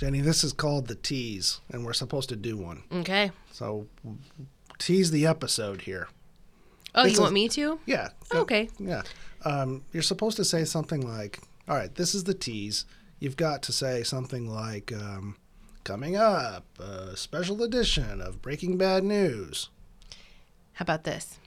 Jenny, this is called the tease, and we're supposed to do one. Okay. So tease the episode here. Oh, you want me to? Yeah. Oh, okay. Yeah. Um, you're supposed to say something like, all right, this is the tease. You've got to say something like, um, coming up, a special edition of Breaking Bad News. How about this?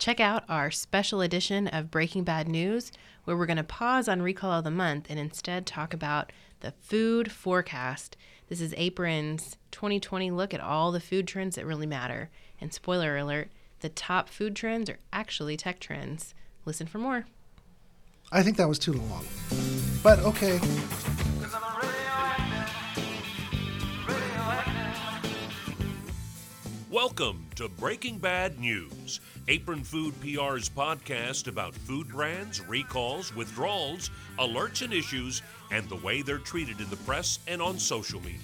Check out our special edition of Breaking Bad News, where we're going to pause on Recall of the Month and instead talk about the food forecast. This is Apron's 2020 look at all the food trends that really matter. And spoiler alert, the top food trends are actually tech trends. Listen for more. I think that was too long. But okay. Welcome to Breaking Bad News, Apron Food PR's podcast about food brands, recalls, withdrawals, alerts and issues, and the way they're treated in the press and on social media.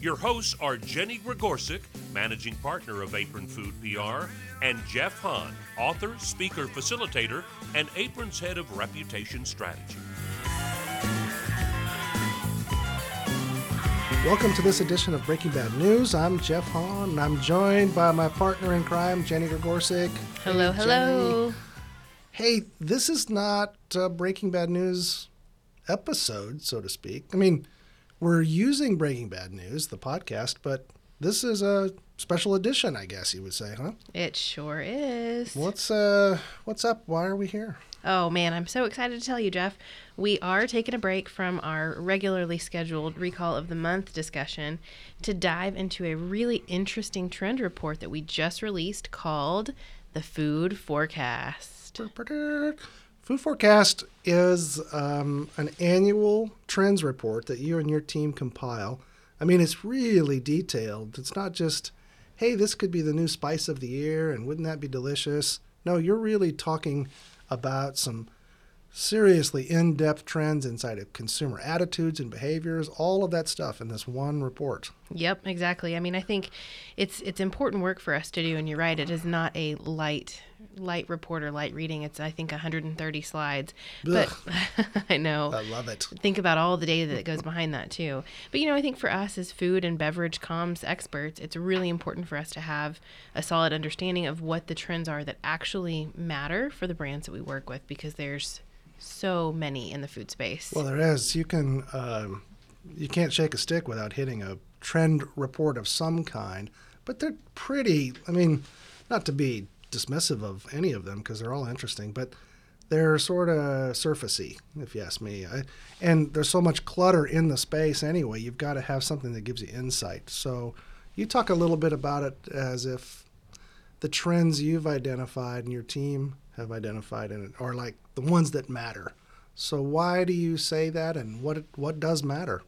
Your hosts are Jenny Gregorczyk, managing partner of Apron Food PR, and Jeff Hahn, author, speaker, facilitator, and Apron's head of reputation strategy. Welcome to this edition of Breaking Bad News. I'm Jeff Hahn, and I'm joined by my partner in crime, Jenny Gregorczyk. Hello, Hey, hello. Jenny. Hey, this is not a Breaking Bad News episode, so to speak. I mean, we're using Breaking Bad News, the podcast, but this is a special edition, I guess you would say, huh? It sure is. What's uh what's up? Why are we here? Oh man, I'm so excited to tell you, Jeff. We are taking a break from our regularly scheduled Recall of the Month discussion to dive into a really interesting trend report that we just released called the Food Forecast. Food Forecast is um, an annual trends report that you and your team compile. I mean, it's really detailed. It's not just, hey, this could be the new spice of the year and wouldn't that be delicious? No, you're really talking about some seriously in depth trends inside of consumer attitudes and behaviors, all of that stuff in this one report. Yep, exactly. I mean, I think it's it's important work for us to do, and you're right. It is not a light light report or light reading. It's I think 130 slides, but I know. I love it. think about all the data that goes behind that too. But you know, I think for us as food and beverage comms experts, it's really important for us to have a solid understanding of what the trends are that actually matter for the brands that we work with because there's so many in the food space. Well, there is. You can um, you can't shake a stick without hitting a trend report of some kind. But they're pretty. I mean, not to be dismissive of any of them because they're all interesting, but they're sort of surfacey, if you ask me. I, and there's so much clutter in the space anyway. You've got to have something that gives you insight. So you talk a little bit about it as if the trends you've identified and your team have identified in it are like the ones that matter. So why do you say that, and what what does matter?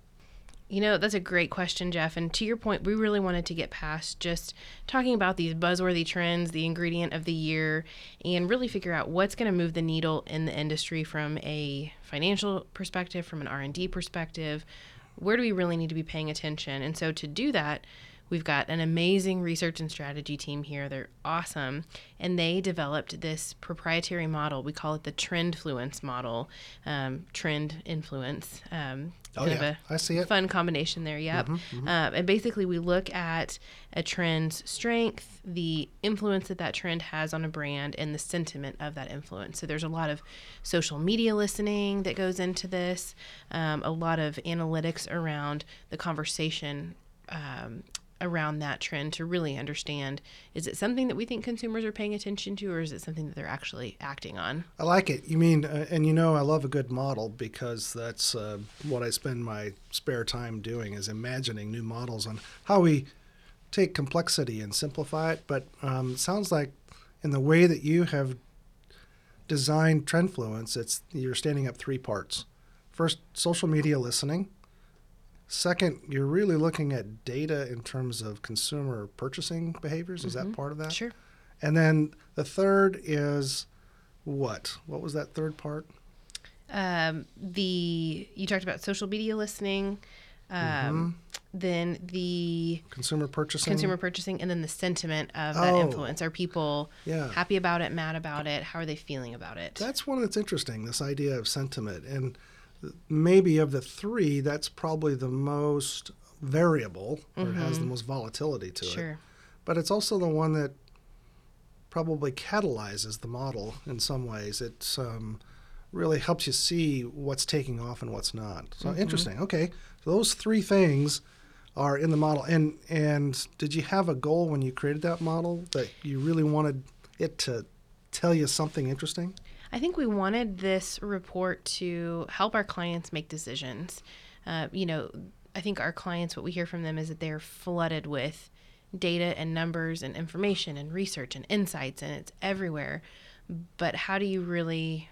You know, that's a great question, Jeff. And to your point, we really wanted to get past just talking about these buzzworthy trends, the ingredient of the year, and really figure out what's going to move the needle in the industry from a financial perspective, from an R&D perspective. Where do we really need to be paying attention? And so to do that, We've got an amazing research and strategy team here. They're awesome. And they developed this proprietary model. We call it the Trendfluence model, um, trend influence. Um, Oh, yeah. I see it. Fun combination there, yep. Uh, and basically, we look at a trend's strength, the influence that that trend has on a brand, and the sentiment of that influence. So there's a lot of social media listening that goes into this, um, a lot of analytics around the conversation um, around that trend to really understand is it something that we think consumers are paying attention to or is it something that they're actually acting on I like it. You mean, uh, and you know, I love a good model because that's uh, what I spend my spare time doing is imagining new models on how we take complexity and simplify it. But um, it sounds like in the way that you have designed Trendfluence, it's you're standing up three parts. First, social media listening. Second, you're really looking at data in terms of consumer purchasing behaviors. Is that part of that? sure And then the third is what? What was that third part? um, the you talked about social media listening um, then the Consumer purchasing. consumer purchasing and then the sentiment of that Oh. influence are people Yeah. happy about it mad about it how are they feeling about it That's one that's interesting. This idea of sentiment, and maybe of the three, that's probably the most variable or it has the most volatility to it. Sure. But it's also the one that probably catalyzes the model in some ways. It um, really helps you see what's taking off and what's not. So interesting. Okay, so those three things are in the model. And and did you have a goal when you created that model that you really wanted it to tell you something interesting? I think we wanted this report to help our clients make decisions. Uh, you know, I think our clients, what we hear from them is that they're flooded with data and numbers and information and research and insights, and it's everywhere. But how do you really,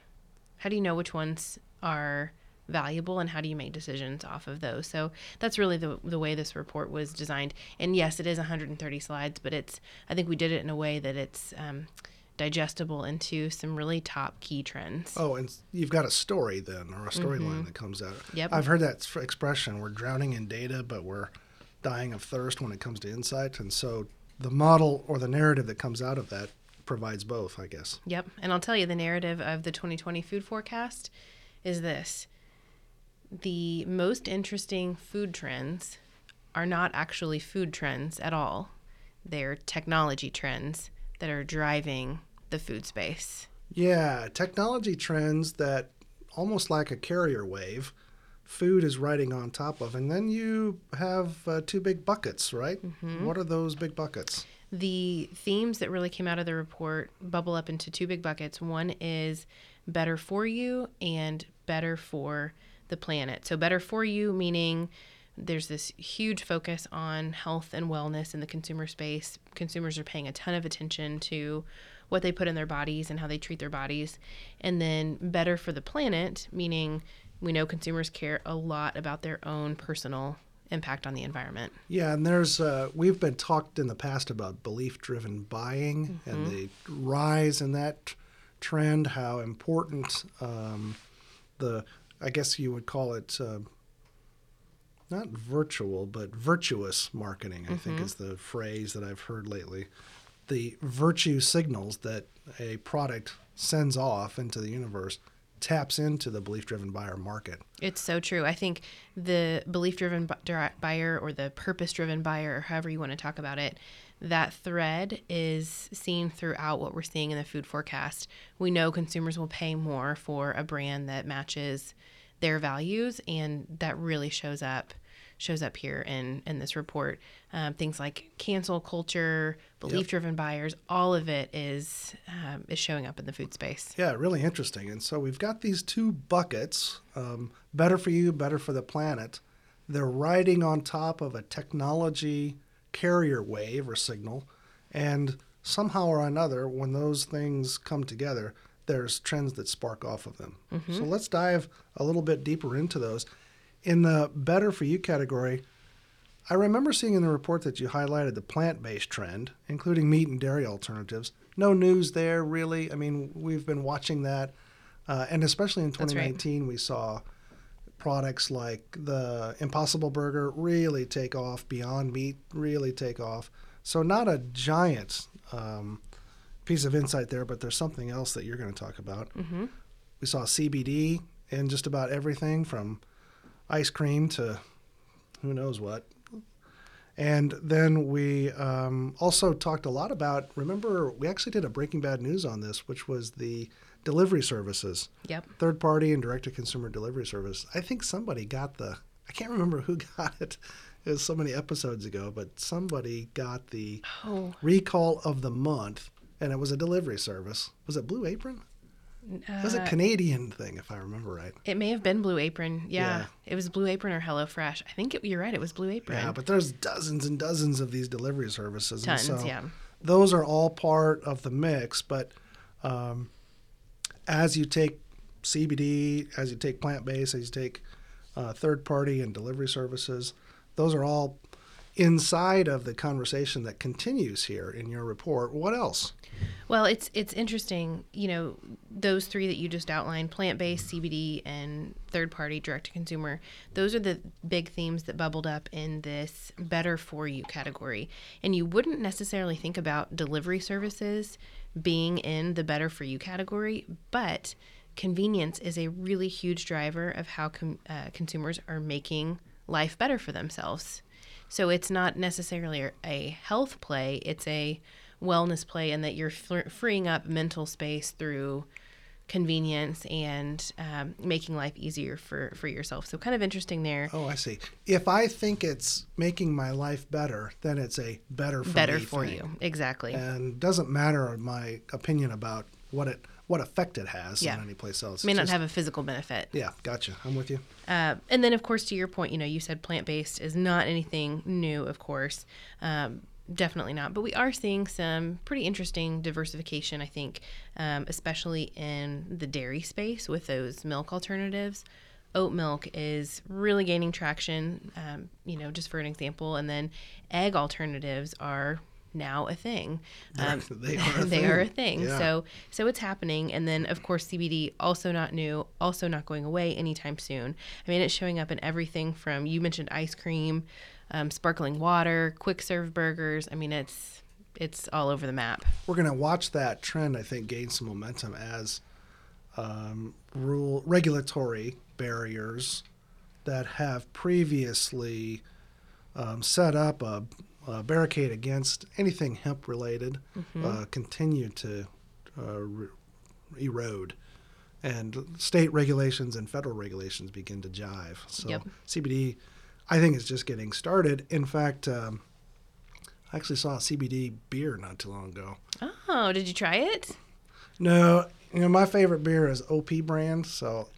how do you know which ones are valuable and how do you make decisions off of those? So that's really the, the way this report was designed. And yes, it is 130 slides, but it's, I think we did it in a way that it's, um, digestible into some really top key trends. Oh, and you've got a story then, or a storyline mm-hmm. that comes out. Yep. I've heard that expression. We're drowning in data, but we're dying of thirst when it comes to insight. And so the model or the narrative that comes out of that provides both, I guess. Yep. And I'll tell you the narrative of the 2020 food forecast is this the most interesting food trends are not actually food trends at all, they're technology trends that are driving the food space. Yeah, technology trends that almost like a carrier wave, food is riding on top of. And then you have uh, two big buckets, right? What are those big buckets? The themes that really came out of the report bubble up into two big buckets. One is better for you and better for the planet. So, better for you meaning there's this huge focus on health and wellness in the consumer space. Consumers are paying a ton of attention to what they put in their bodies and how they treat their bodies. And then better for the planet, meaning we know consumers care a lot about their own personal impact on the environment. Yeah, and there's uh, we've been talked in the past about belief-driven buying and the rise in that trend. How important um, the I guess you would call it uh, not virtual but virtuous marketing. I think mm-hmm. is the phrase that I've heard lately. The virtue signals that a product sends off into the universe taps into the belief-driven buyer market. It's so true. I think the belief driven buyer or the purpose driven buyer, or however you want to talk about it, that thread is seen throughout what we're seeing in the food forecast. We know consumers will pay more for a brand that matches their values, and that really shows up shows up here in in this report. Um, things like cancel culture, belief driven buyers, all of it is um, is showing up in the food space. Yeah, really interesting. And so we've got these two buckets um, better for you, better for the planet. They're riding on top of a technology carrier wave or signal. And somehow or another, when those things come together, there's trends that spark off of them. So let's dive a little bit deeper into those. In the better for you category, I remember seeing in the report that you highlighted the plant based trend, including meat and dairy alternatives. No news there, really. I mean, we've been watching that. Uh, and especially in That's right. 2019, we saw products like the Impossible Burger really take off, Beyond Meat really take off. So, not a giant um, piece of insight there, but there's something else that you're going to talk about. Mm-hmm. We saw CBD in just about everything from ice cream to who knows what. And then we um, also talked a lot about. Remember, we actually did a Breaking Bad News on this, which was the delivery services, Yep. third party and direct to consumer delivery service. I think somebody got the. I can't remember who got it. It was so many episodes ago, but somebody got the Oh, recall of the month, and it was a delivery service. Was it Blue Apron? It was a uh, Canadian thing, if I remember right. It may have been Blue Apron. Yeah, Yeah. it was Blue Apron or HelloFresh. I think it, you're right. It was Blue Apron. Yeah, but there's dozens and dozens of these delivery services. and Tons, so yeah. Those are all part of the mix, but um, as you take CBD, as you take plant based, as you take uh, third party and delivery services, those are all inside of the conversation that continues here in your report. What else? Well, it's it's interesting. You know, those three that you just outlined: plant-based, CBD, and third-party direct-to-consumer. Those are the big themes that bubbled up in this "better for you" category. And you wouldn't necessarily think about delivery services being in the "better for you" category, but convenience is a really huge driver of how com- uh, consumers are making life better for themselves. So it's not necessarily a health play, it's a wellness play, and that you're f- freeing up mental space through convenience and um, making life easier for, for yourself. So kind of interesting there. Oh, I see. If I think it's making my life better, then it's a better for better for thing. you. Exactly. And doesn't matter my opinion about what it what effect it has Yeah. in any place else. May not Just- have a physical benefit. Yeah, gotcha. I'm with you. Uh, and then, of course, to your point, you know, you said plant based is not anything new, of course. Um, definitely not. But we are seeing some pretty interesting diversification, I think, um, especially in the dairy space with those milk alternatives. Oat milk is really gaining traction, um, you know, just for an example. And then egg alternatives are now a thing. Um, They are a they are a thing. thing. Yeah. So so it's happening. And then of course CBD also not new, also not going away anytime soon. I mean it's showing up in everything from you mentioned ice cream, um, sparkling water, quick serve burgers. I mean it's it's all over the map. We're going to watch that trend, I think, gain some momentum as um, rule regulatory barriers that have previously um, set up a, a barricade against anything hemp related uh, continue to uh, re- erode. And state regulations and federal regulations begin to jive. So Yep. CBD, I think, it's just getting started. In fact, um, I actually saw a CBD beer not too long ago. Oh, did you try it? No, you know my favorite beer is OP brand, so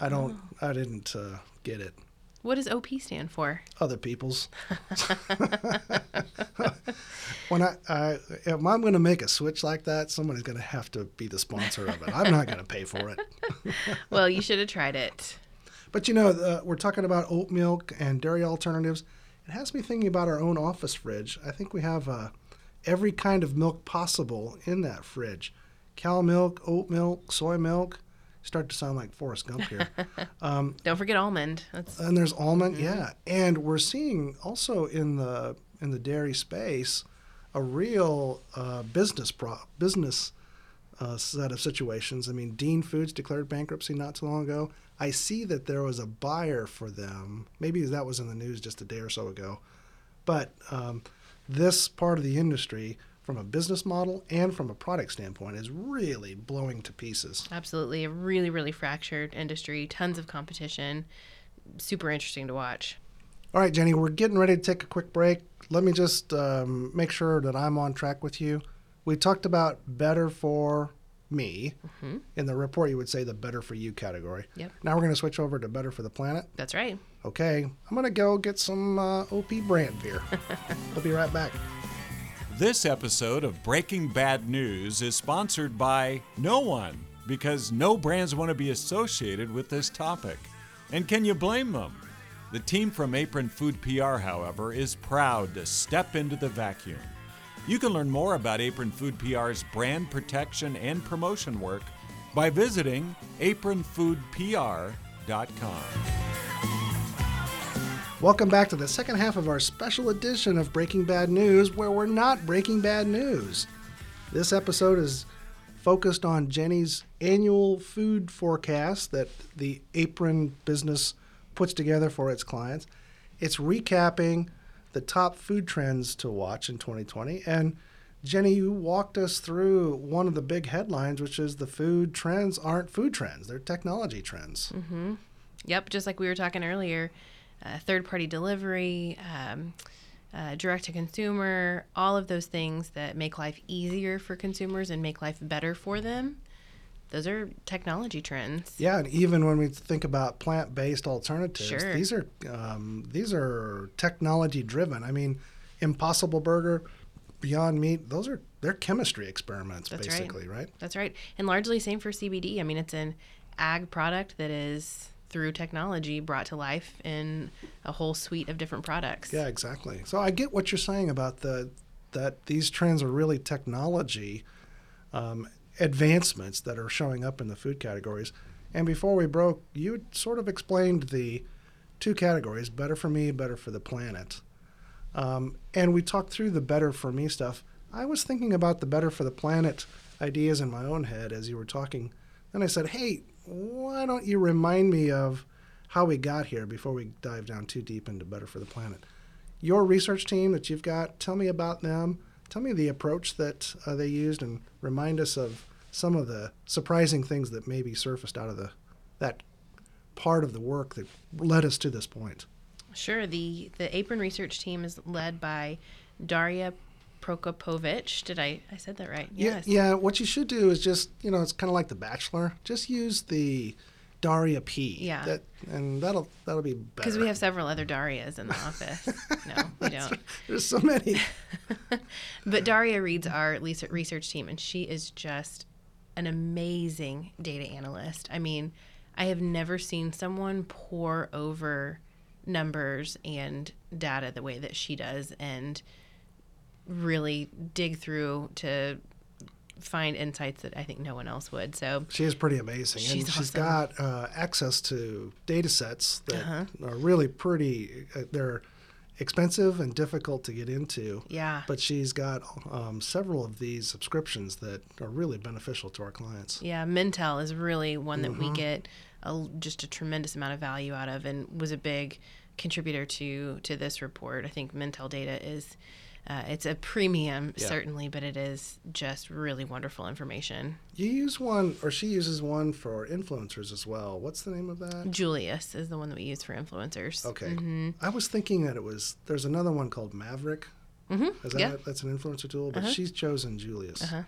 I don't, I didn't uh, get it. What does OP stand for? Other people's. when I, I, if I'm going to make a switch like that, someone is going to have to be the sponsor of it. I'm not going to pay for it. well, you should have tried it. But you know, uh, we're talking about oat milk and dairy alternatives. It has me thinking about our own office fridge. I think we have uh, every kind of milk possible in that fridge cow milk, oat milk, soy milk. Start to sound like Forrest Gump here. Don't forget almond. That's and there's almond, yeah. And we're seeing also in the in the dairy space a real uh, business pro- business uh, set of situations. I mean, Dean Foods declared bankruptcy not too long ago. I see that there was a buyer for them. Maybe that was in the news just a day or so ago. But um, this part of the industry, from a business model and from a product standpoint, is really blowing to pieces. absolutely a really, really fractured industry, tons of competition. Super interesting to watch. All right, Jenny, we're getting ready to take a quick break. Let me just um, make sure that I'm on track with you. We talked about better for me. In the report, you would say the better for you category. Yep. Now we're going to switch over to better for the planet. That's right. Okay, I'm going to go get some uh, OP brand beer. I'll be right back. This episode of Breaking Bad News is sponsored by no one because no brands want to be associated with this topic. And can you blame them? The team from Apron Food PR, however, is proud to step into the vacuum. You can learn more about Apron Food PR's brand protection and promotion work by visiting apronfoodpr.com. Welcome back to the second half of our special edition of Breaking Bad News, where we're not breaking bad news. This episode is focused on Jenny's annual food forecast that the Apron business puts together for its clients. It's recapping the top food trends to watch in 2020. And Jenny, you walked us through one of the big headlines, which is the food trends aren't food trends, they're technology trends. Yep, just like we were talking earlier, uh, third party delivery, um, uh, direct to consumer, all of those things that make life easier for consumers and make life better for them. Those are technology trends. Yeah, and even when we think about plant-based alternatives, Sure. these are um, these are technology-driven. I mean, Impossible Burger, Beyond Meat, those are they're chemistry experiments, That's right. basically, right? That's right. And largely same for CBD. I mean, it's an ag product that is through technology brought to life in a whole suite of different products. Yeah, exactly. So I get what you're saying about the that these trends are really technology um, advancements that are showing up in the food categories. And before we broke, you sort of explained the two categories: better for me, better for the planet. Um, and we talked through the better for me stuff. I was thinking about the better for the planet ideas in my own head as you were talking. Then I said, "Hey, why don't you remind me of how we got here before we dive down too deep into Better for the Planet? Your research team that you've got, tell me about them. Tell me the approach that uh, they used and remind us of some of the surprising things that maybe surfaced out of the that part of the work that led us to this point. Sure. The the Apron research team is led by Daria Prokopovich. Did I I said that right? Yes. Yeah, yeah. What you should do is just you know it's kind of like The Bachelor. Just use the Daria P. Yeah. That, and that'll that'll be better. Because we have several other Darias in the office. No, we don't. There's so many. But Daria reads our research team, and she is just an amazing data analyst. I mean, I have never seen someone pour over numbers and data the way that she does and really dig through to find insights that I think no one else would. So, She is pretty amazing, and She's she's awesome. got uh, access to data sets that Uh-huh. are really pretty. Uh, they're expensive and difficult to get into. yeah. But she's got um, several of these subscriptions that are really beneficial to our clients. Yeah, Mintel is really one that we get a, just a tremendous amount of value out of, and was a big contributor to to this report. I think Mintel data is uh, it's a premium Yeah. certainly, but it is just really wonderful information. You use one, or she uses one for influencers as well. What's the name of that? Julius is the one that we use for influencers. Okay. Mm-hmm. I was thinking that it was. There's another one called Mavrck. Mm-hmm. Is that Yeah. it? that's an influencer tool? But she's chosen Julius. Uh-huh.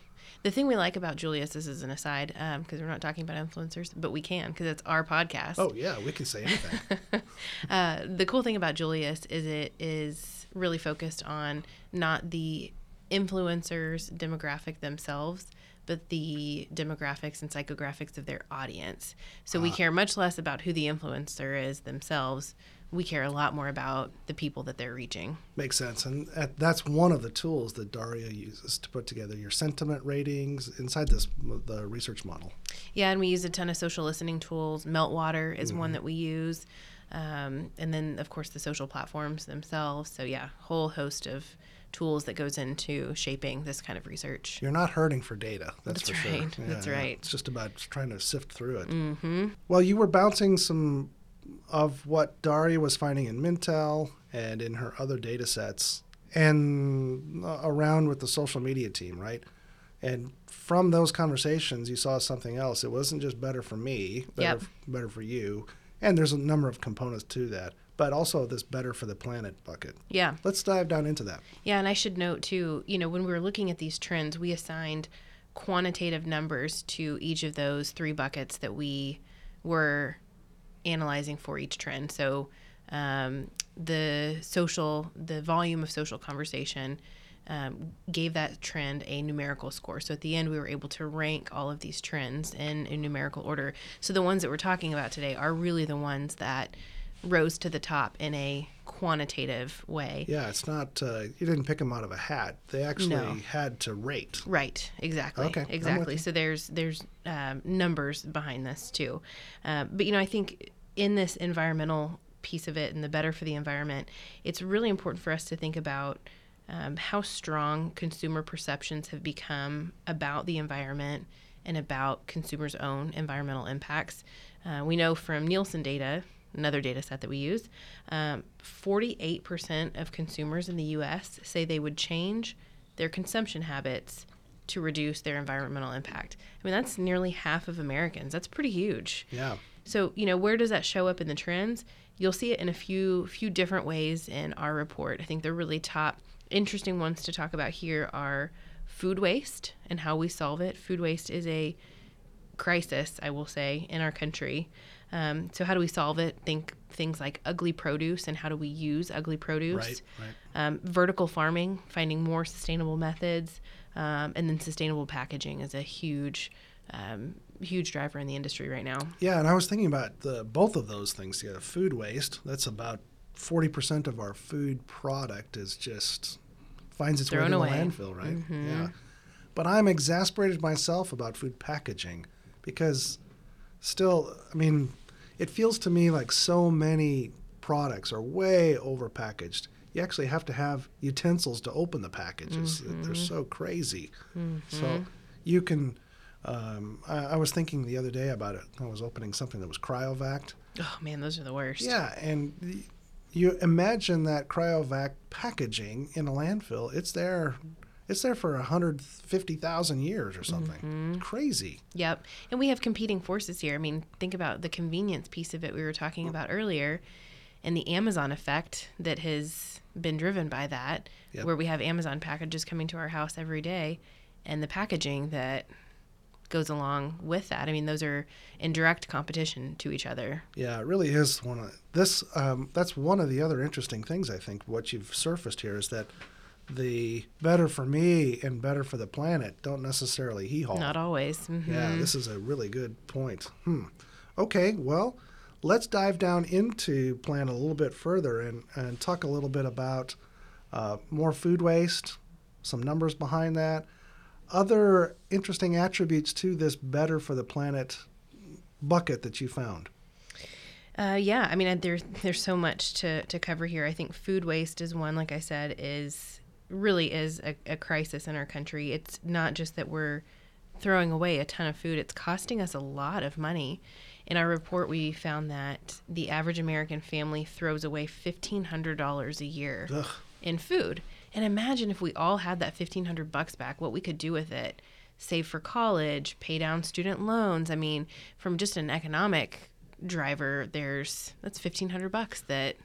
The thing we like about Julius, this is an aside, because we're not talking about influencers, but we can because it's our podcast. Oh yeah, we can say anything. Uh, the cool thing about Julius is it is really focused on not the influencers demographic themselves, but the demographics and psychographics of their audience. So we ah. care much less about who the influencer is themselves. We care a lot more about the people that they're reaching. Makes sense, and that's one of the tools that Daria uses to put together your sentiment ratings inside this the research model. Yeah, and we use a ton of social listening tools. Meltwater is one mm-hmm. that we use. Um, and then, of course, the social platforms themselves. So, yeah, whole host of tools that goes into shaping this kind of research. You're not hurting for data. That's, That's for sure. right. That's yeah. right. It's just about trying to sift through it. Mm-hmm. Well, you were bouncing some of what Daria was finding in Mintel and in her other data sets and uh, around with the social media team, right? And from those conversations, you saw something else. It wasn't just better for me, better, Yep. better for you. And there's a number of components to that, but also this better for the planet bucket. Yeah. Let's dive down into that. Yeah, and I should note too, you know, when we were looking at these trends, we assigned quantitative numbers to each of those three buckets that we were analyzing for each trend. So um, the social, the volume of social conversation um, gave that trend a numerical score. So at the end, we were able to rank all of these trends in a numerical order. So the ones that we're talking about today are really the ones that rose to the top in a quantitative way. Yeah, it's not, uh, you didn't pick them out of a hat. They actually No. had to rate. Right. Exactly. Okay, Exactly. So there's there's um, numbers behind this too, uh, but you know I think in this environmental piece of it and the better for the environment, it's really important for us to think about um, how strong consumer perceptions have become about the environment and about consumers' own environmental impacts. Uh, we know from Nielsen data, another data set that we use, um, 48% of consumers in the US say they would change their consumption habits to reduce their environmental impact. I mean, that's nearly half of Americans. That's pretty huge. Yeah. So, you know, where does that show up in the trends? You'll see it in a few few different ways in our report. I think the really top interesting ones to talk about here are food waste and how we solve it. Food waste is a crisis, I will say, in our country. Um, so, how do we solve it? Think things like ugly produce and how do we use ugly produce? Right, right. Um, vertical farming, finding more sustainable methods, um, and then sustainable packaging is a huge, um, huge driver in the industry right now. Yeah, and I was thinking about the both of those things together. Food waste, that's about 40% of our food product is just finds its way Thrown to the landfill, right? Mm-hmm. Yeah. But I'm exasperated myself about food packaging because still, I mean, it feels to me like so many products are way overpackaged. You actually have to have utensils to open the packages. They're mm-hmm. so crazy. So mm-hmm. you can Um, I, I was thinking the other day about it. I was opening something that was cryovac. Oh man, those are the worst. Yeah, and you imagine that cryovac packaging in a landfill. It's there. It's there for 150,000 years or something. Mm-hmm. Crazy. Yep. And we have competing forces here. I mean, think about the convenience piece of it we were talking mm. about earlier and the Amazon effect that has been driven by that, Yep. where we have Amazon packages coming to our house every day and the packaging that goes along with that. I mean, those are in direct competition to each other. Yeah, it really is one of this. Um, that's one of the other interesting things I think. What you've surfaced here is that the better for me and better for the planet don't necessarily hee haw. Not always. Mhm. Yeah, this is a really good point. Hmm. Okay, well, let's dive down into plan a little bit further and, and talk a little bit about uh, more food waste, some numbers behind that, other interesting attributes to this better for the planet bucket that you found. Uh, yeah, I mean, there's there's so much to, to cover here. I think food waste is one, like I said, is really is a, a crisis in our country. It's not just that we're throwing away a ton of food; it's costing us a lot of money. In our report, we found that the average American family throws away fifteen hundred dollars a year Ugh. in food. And imagine if we all had that fifteen hundred bucks back, what we could do with it. Save for college, pay down student loans. I mean, from just an economic driver, there's that's fifteen hundred bucks that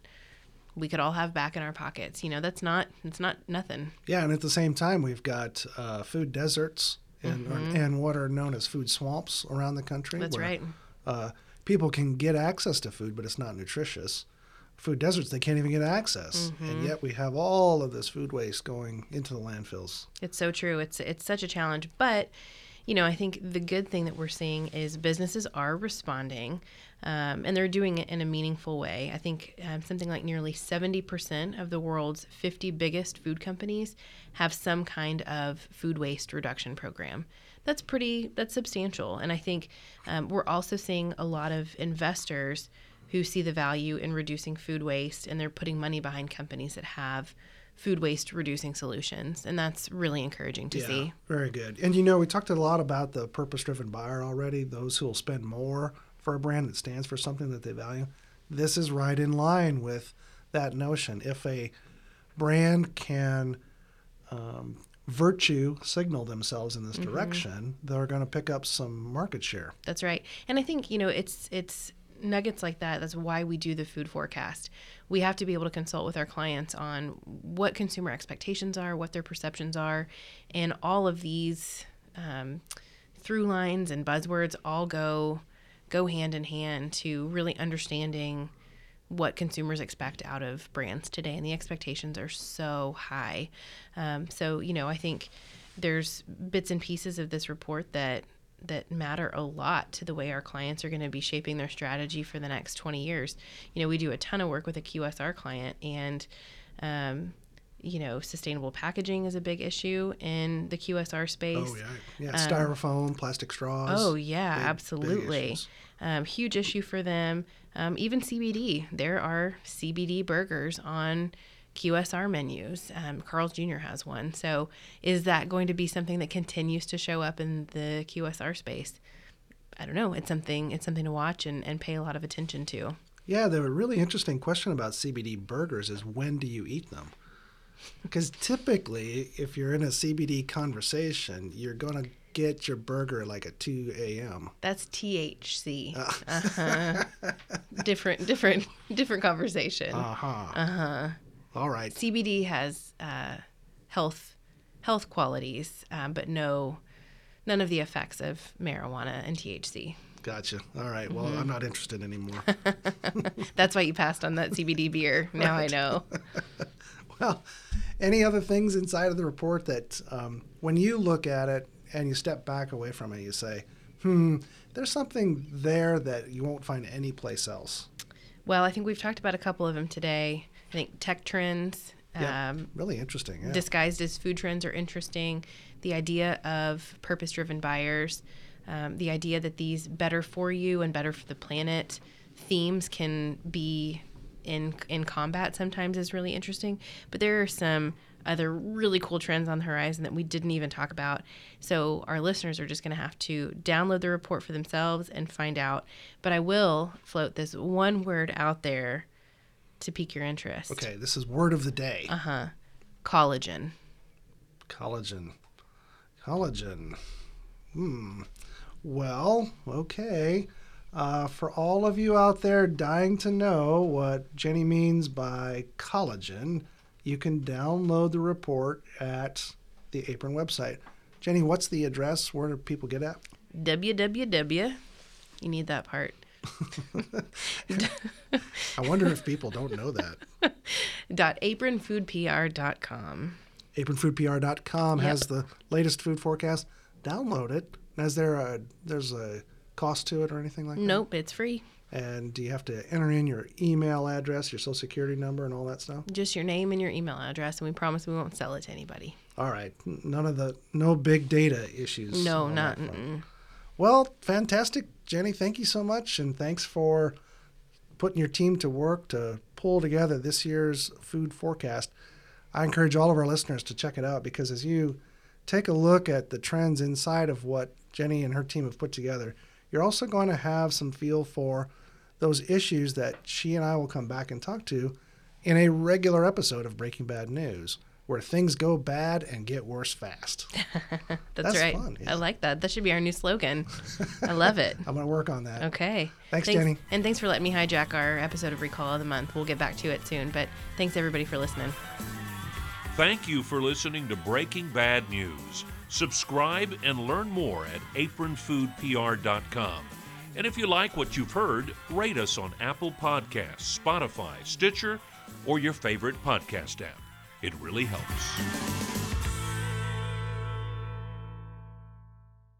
we could all have back in our pockets. You know, that's not it's not nothing. Yeah, and at the same time, we've got uh, food deserts and, or, and what are known as food swamps around the country. That's where, right. Uh, people can get access to food, but it's not nutritious. Food deserts, they can't even get access, and yet we have all of this food waste going into the landfills. It's so true. It's it's such a challenge, but you know, I think the good thing that we're seeing is businesses are responding, um, and they're doing it in a meaningful way. I think um, something like nearly seventy percent of the world's fifty biggest food companies have some kind of food waste reduction program. That's pretty. That's substantial, and I think um, we're also seeing a lot of investors who see the value in reducing food waste, and they're putting money behind companies that have food waste reducing solutions and that's really encouraging to see very good. And you know, we talked a lot about the purpose-driven buyer already. Those who will spend more for a brand that stands for something that they value. This is right in line with that notion. If a brand can um, virtue signal themselves in this Mm-hmm. direction, they're going to pick up some market share. that's right and i think you know it's it's nuggets like that that's why we do the food forecast we have to be able to consult with our clients on what consumer expectations are what their perceptions are and all of these um, through lines and buzzwords all go go hand in hand to really understanding what consumers expect out of brands today, and the expectations are so high. Um, so, you know, I think there's bits and pieces of this report that that matter a lot to the way our clients are going to be shaping their strategy for the next 20 years. You know, we do a ton of work with a QSR client, and um, you know, sustainable packaging is a big issue in the QSR space. Oh yeah, yeah. Styrofoam, plastic straws. Oh yeah, big- big absolutely. issues. um, huge issue for them. Um, even CBD. There are CBD burgers on QSR menus. Um, Carl's Jr. has one. So is that going to be something that continues to show up in the QSR space? I don't know. It's something. It's something to watch and, and pay a lot of attention to. Yeah, the really interesting question about CBD burgers is when do you eat them? Because typically, if you're in a CBD conversation, you're going to get your burger like at 2 a.m. That's THC. Uh-huh. different, different, different conversation. Uh huh. Uh huh. All right. CBD has uh, health health qualities, um, but no none of the effects of marijuana and THC. Gotcha. All right. Well, Mm-hmm. I'm not interested anymore. That's why you passed on that CBD beer. Now I know. well, any other things inside of the report that um, when you look at it and you step back away from it, you say, hmm, there's something there that you won't find anyplace else? Well, I think we've talked about a couple of them today. I think tech trends. Yeah. Um, really interesting. Yeah. disguised as food trends are interesting. The idea of purpose driven buyers, um, the idea that these better for you and better for the planet themes can be in in combat sometimes is really interesting. But there are some other really cool trends on the horizon that we didn't even talk about. So our listeners are just going to have to download the report for themselves and find out. But I will float this one word out there to pique your interest. Okay, this is word of the day. Uh huh. Collagen. Collagen. Collagen. Hmm. Well, okay. Uh, for all of you out there dying to know what Jenny means by collagen, you can download the report at the Apron website. Jenny, what's the address? Where do people get at? www. You need that part. I wonder if people don't know that. dot apronfoodpr.com. apronfoodpr.com Yep. has the latest food forecast. Download it. Is there a there's a cost to it or anything like that? Nope, it's free. And do you have to enter in your email address, your social security number, and all that stuff? Just your name and your email address, and we promise we won't sell it to anybody. All right. None of the no big data issues. No, not. Well, fantastic, Jenny. Thank you so much, and thanks for putting your team to work to pull together this year's food forecast. I encourage all of our listeners to check it out because as you take a look at the trends inside of what Jenny and her team have put together, you're also going to have some feel for those issues that she and I will come back and talk to in a regular episode of Breaking Bad News, where things go bad and get worse fast. That's, That's right. fun, yeah. I like that. That should be our new slogan. I love it. I'm going to work on that. Okay. Thanks, Jenny. And thanks for letting me hijack our episode of Recall of the Month. We'll get back to it soon, but thanks everybody for listening. Thank you for listening to Breaking Bad News. Subscribe and learn more at apronfoodpr.com. And if you like what you've heard, rate us on Apple Podcasts, Spotify, Stitcher, or your favorite podcast app. It really helps.